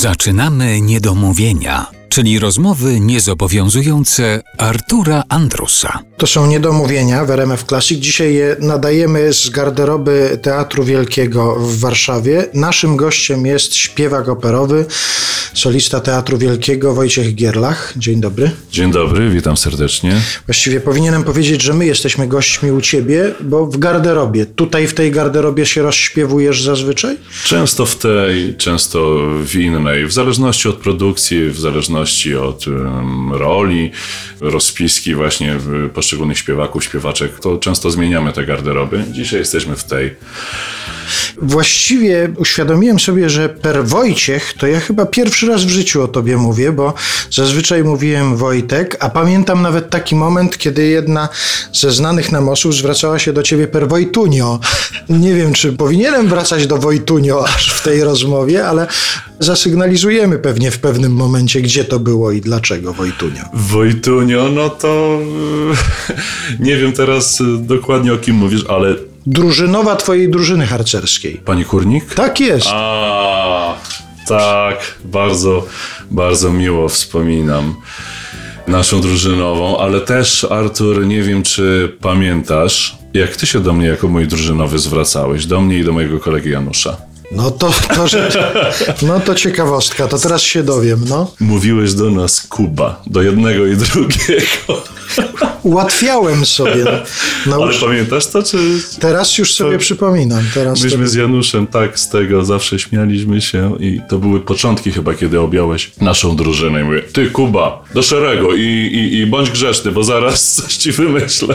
Zaczynamy niedomówienia, czyli rozmowy niezobowiązujące Artura Andrusa. To są niedomówienia w RMF Classic. Dzisiaj je nadajemy z garderoby Teatru Wielkiego w Warszawie. Naszym gościem jest śpiewak operowy, solista Teatru Wielkiego Wojciech Gierlach. Dzień dobry. Dzień dobry, witam serdecznie. Właściwie powinienem powiedzieć, że my jesteśmy gośćmi u ciebie, bo w garderobie. Tutaj w tej garderobie się rozśpiewujesz zazwyczaj? Często w tej, często w innej, w zależności od produkcji, w zależności od um, roli, rozpiski właśnie poszczególnych śpiewaków, śpiewaczek, to często zmieniamy te garderoby. Dzisiaj jesteśmy w tej. Właściwie uświadomiłem sobie, że per Wojciech to ja chyba pierwszy raz w życiu o tobie mówię, bo zazwyczaj mówiłem Wojtek, a pamiętam nawet taki moment, kiedy jedna ze znanych nam osób zwracała się do ciebie per Wojtunio. Nie wiem, czy powinienem wracać do Wojtunio aż w tej rozmowie, ale zasygnalizujemy pewnie w pewnym momencie, gdzie to było i dlaczego Wojtunio. Wojtunio, no to nie wiem teraz dokładnie o kim mówisz, ale Drużynowa twojej drużyny harcerskiej. pani Kurnik? Tak jest. A, tak, bardzo, bardzo miło wspominam naszą drużynową, ale też Artur, nie wiem czy pamiętasz, jak ty się do mnie jako mój drużynowy zwracałeś, do mnie i do mojego kolegi Janusza. No to, to no to ciekawostka, to teraz się dowiem, no. Mówiłeś do nas Kuba, do jednego i drugiego. Ułatwiałem sobie. Ale Naucz... pamiętasz to, czy... Teraz już sobie To- przypominam. Teraz Myśmy to... z Januszem tak z tego zawsze śmialiśmy się i to były początki chyba, kiedy objąłeś naszą drużynę i mówię, ty Kuba, do szeregu i, i, i bądź grzeczny, bo zaraz coś ci wymyślę.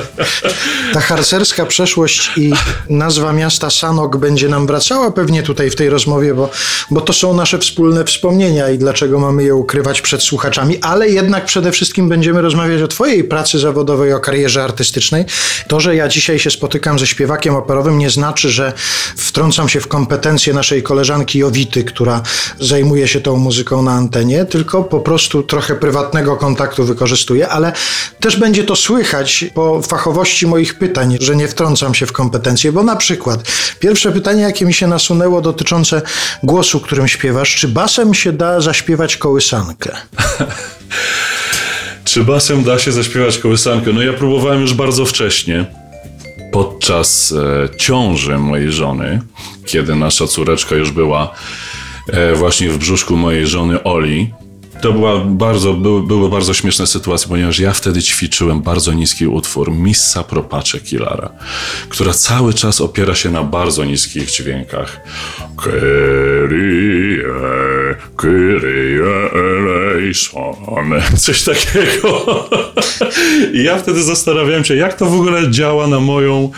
Ta harcerska przeszłość i nazwa miasta Sanok będzie nam wracała pewnie tutaj w tej rozmowie, bo, bo to są nasze wspólne wspomnienia i dlaczego mamy je ukrywać przed słuchaczami, ale jednak przede wszystkim będziemy rozmawiać o twojej pracy zawodowej, o karierze artystycznej. To, że ja dzisiaj się spotykam ze śpiewakiem operowym nie znaczy, że wtrącam się w kompetencje naszej koleżanki Jowity, która zajmuje się tą muzyką na antenie, tylko po prostu trochę prywatnego kontaktu wykorzystuję, ale też będzie to słychać po fachowości moich pytań, że nie wtrącam się w kompetencje, bo na przykład pierwsze pytanie, jakie mi się nasunęło dotyczące głosu, którym śpiewasz, czy basem się da zaśpiewać kołysankę? Czy basem da się zaśpiewać kołysankę? No ja próbowałem już bardzo wcześnie. Podczas e, ciąży mojej żony, kiedy nasza córeczka już była e, właśnie w brzuszku mojej żony Oli, to była bardzo, były, były bardzo śmieszne sytuacje, ponieważ ja wtedy ćwiczyłem bardzo niski utwór Missa Propace Kilara, która cały czas opiera się na bardzo niskich dźwiękach. Coś takiego. I ja wtedy zastanawiałem się, jak to w ogóle działa na moją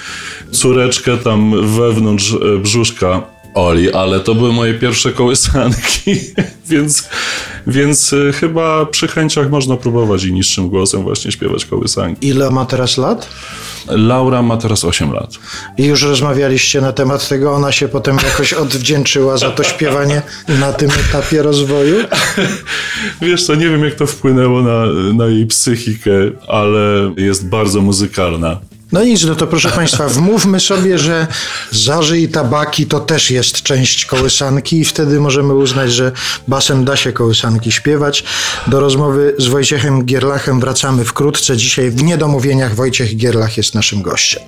córeczkę tam wewnątrz e, brzuszka Oli, ale to były moje pierwsze kołysanki, więc, więc y, chyba przy chęciach można próbować i niższym głosem właśnie śpiewać kołysanki. Ile ma teraz lat? Laura ma teraz 8 lat. I już rozmawialiście na temat tego, ona się potem jakoś odwdzięczyła za to śpiewanie na tym etapie rozwoju. Wiesz co, nie wiem jak to wpłynęło na, na jej psychikę, ale jest bardzo muzykalna. No nic, no to proszę Państwa, wmówmy sobie, że zaży i tabaki to też jest część kołysanki i wtedy możemy uznać, że basem da się kołysanki śpiewać. Do rozmowy z Wojciechem Gierlachem wracamy wkrótce. Dzisiaj w Niedomówieniach Wojciech Gierlach jest naszym gościem.